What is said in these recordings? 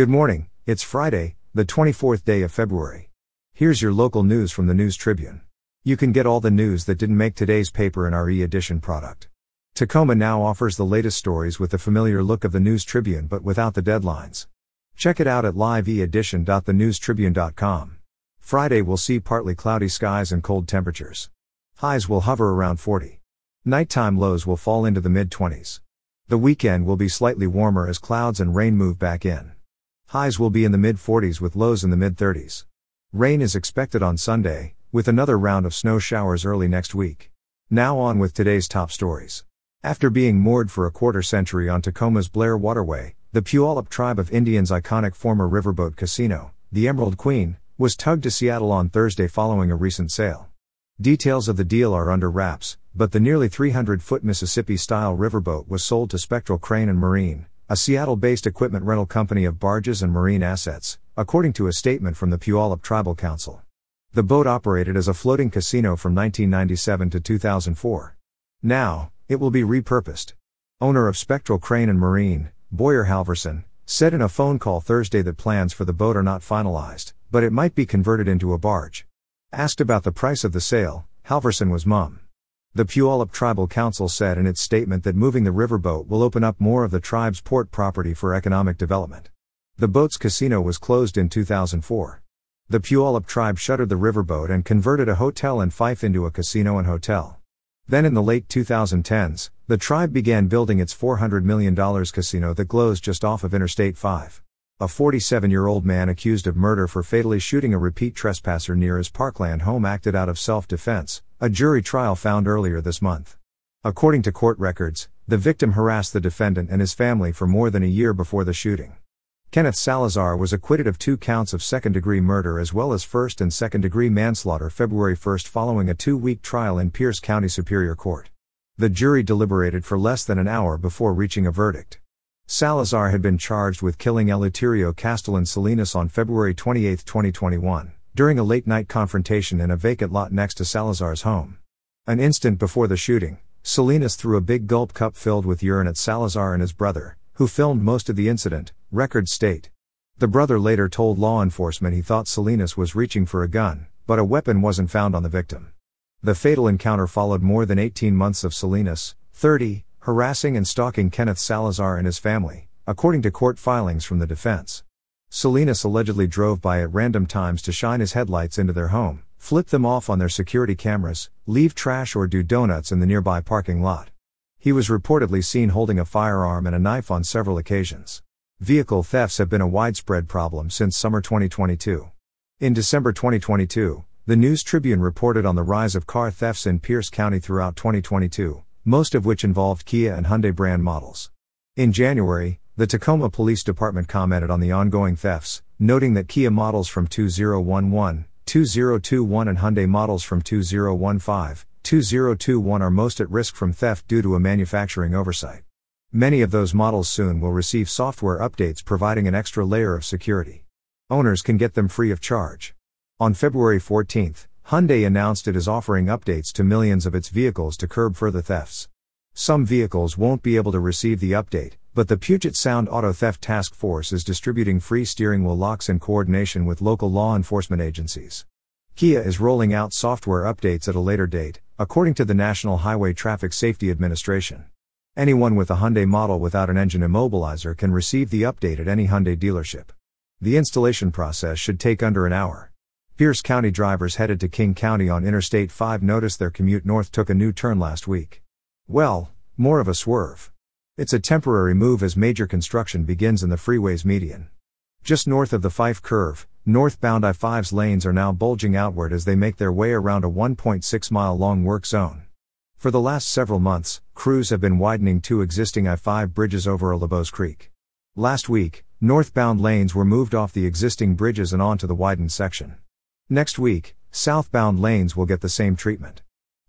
Good morning, it's Friday, the 24th day of February. Here's your local news from the News Tribune. You can get all the news that didn't make today's paper in our e edition product. Tacoma now offers the latest stories with the familiar look of the News Tribune but without the deadlines. Check it out at liveedition.thenewstribune.com. Friday will see partly cloudy skies and cold temperatures. Highs will hover around 40. Nighttime lows will fall into the mid 20s. The weekend will be slightly warmer as clouds and rain move back in. Highs will be in the mid 40s with lows in the mid 30s. Rain is expected on Sunday, with another round of snow showers early next week. Now on with today's top stories. After being moored for a quarter century on Tacoma's Blair Waterway, the Puyallup tribe of Indians' iconic former riverboat casino, the Emerald Queen, was tugged to Seattle on Thursday following a recent sale. Details of the deal are under wraps, but the nearly 300 foot Mississippi style riverboat was sold to Spectral Crane and Marine, a Seattle based equipment rental company of barges and marine assets, according to a statement from the Puyallup Tribal Council. The boat operated as a floating casino from 1997 to 2004. Now, it will be repurposed. Owner of Spectral Crane and Marine, Boyer Halverson, said in a phone call Thursday that plans for the boat are not finalized, but it might be converted into a barge. Asked about the price of the sale, Halverson was mum. The Puyallup Tribal Council said in its statement that moving the riverboat will open up more of the tribe's port property for economic development. The boat's casino was closed in 2004. The Puyallup tribe shuttered the riverboat and converted a hotel in Fife into a casino and hotel. Then in the late 2010s, the tribe began building its $400 million casino that glows just off of Interstate 5. A 47 year old man accused of murder for fatally shooting a repeat trespasser near his Parkland home acted out of self defense, a jury trial found earlier this month. According to court records, the victim harassed the defendant and his family for more than a year before the shooting. Kenneth Salazar was acquitted of two counts of second degree murder as well as first and second degree manslaughter February 1 following a two week trial in Pierce County Superior Court. The jury deliberated for less than an hour before reaching a verdict. Salazar had been charged with killing Eleuterio Castellan Salinas on February 28, 2021, during a late night confrontation in a vacant lot next to Salazar's home. An instant before the shooting, Salinas threw a big gulp cup filled with urine at Salazar and his brother, who filmed most of the incident, records state. The brother later told law enforcement he thought Salinas was reaching for a gun, but a weapon wasn't found on the victim. The fatal encounter followed more than 18 months of Salinas, 30, harassing and stalking Kenneth Salazar and his family, according to court filings from the defense. Salinas allegedly drove by at random times to shine his headlights into their home, flip them off on their security cameras, leave trash or do donuts in the nearby parking lot. He was reportedly seen holding a firearm and a knife on several occasions. Vehicle thefts have been a widespread problem since summer 2022. In December 2022, the News Tribune reported on the rise of car thefts in Pierce County throughout 2022, most of which involved Kia and Hyundai brand models. In January, the Tacoma Police Department commented on the ongoing thefts, noting that Kia models from 2011, 2021 and Hyundai models from 2015, 2021 are most at risk from theft due to a manufacturing oversight. Many of those models soon will receive software updates providing an extra layer of security. Owners can get them free of charge. On February 14, Hyundai announced it is offering updates to millions of its vehicles to curb further thefts. Some vehicles won't be able to receive the update, but the Puget Sound Auto Theft Task Force is distributing free steering wheel locks in coordination with local law enforcement agencies. Kia is rolling out software updates at a later date, according to the National Highway Traffic Safety Administration. Anyone with a Hyundai model without an engine immobilizer can receive the update at any Hyundai dealership. The installation process should take under an hour. Pierce County drivers headed to King County on Interstate 5 noticed their commute north took a new turn last week. Well, more of a swerve. It's a temporary move as major construction begins in the freeway's median. Just north of the Fife curve, northbound I 5's lanes are now bulging outward as they make their way around a 1.6 mile long work zone. For the last several months, crews have been widening two existing I 5 bridges over Hylebos Creek. Last week, northbound lanes were moved off the existing bridges and onto the widened section. Next week, southbound lanes will get the same treatment.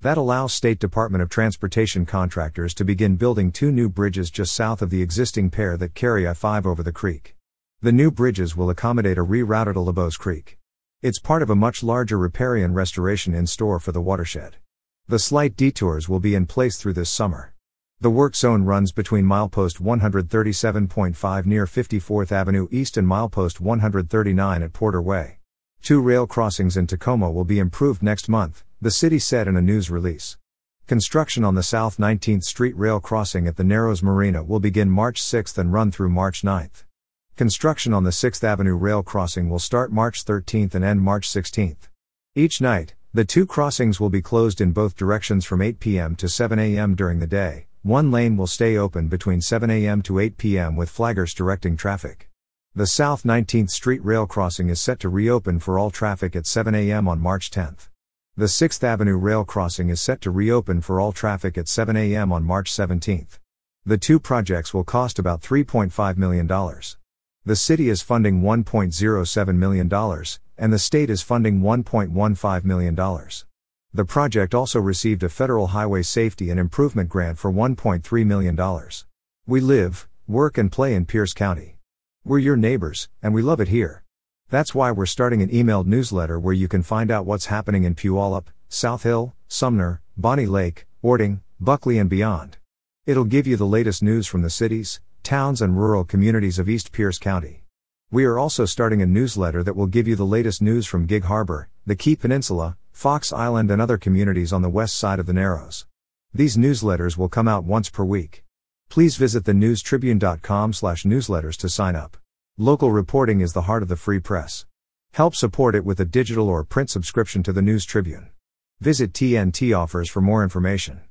That allows State Department of Transportation contractors to begin building two new bridges just south of the existing pair that carry I 5 over the creek. The new bridges will accommodate a rerouted Hylebos Creek. It's part of a much larger riparian restoration in store for the watershed. The slight detours will be in place through this summer. The work zone runs between milepost 137.5 near 54th Avenue East and milepost 139 at Porter Way. Two rail crossings in Tacoma will be improved next month, the city said in a news release. Construction on the South 19th Street rail crossing at the Narrows Marina will begin March 6 and run through March 9. Construction on the 6th Avenue rail crossing will start March 13 and end March 16. Each night, the two crossings will be closed in both directions from 8 p.m. to 7 a.m. during the day. One lane will stay open between 7 a.m. to 8 p.m. with flaggers directing traffic. The South 19th Street rail crossing is set to reopen for all traffic at 7 a.m. on March 10. The 6th Avenue rail crossing is set to reopen for all traffic at 7 a.m. on March 17. The two projects will cost about $3.5 million. The city is funding $1.07 million, and the state is funding $1.15 million. The project also received a federal highway safety and improvement grant for $1.3 million. We live, work, and play in Pierce County. We're your neighbors, and we love it here. That's why we're starting an emailed newsletter where you can find out what's happening in Puyallup, South Hill, Sumner, Bonney Lake, Orting, Buckley, and beyond. It'll give you the latest news from the cities, towns, and rural communities of East Pierce County. We are also starting a newsletter that will give you the latest news from Gig Harbor, the Key Peninsula, Fox Island and other communities on the west side of the Narrows. These newsletters will come out once per week. Please visit thenewstribune.com/newsletters to sign up. Local reporting is the heart of the free press. Help support it with a digital or print subscription to the News Tribune. Visit TNT offers for more information.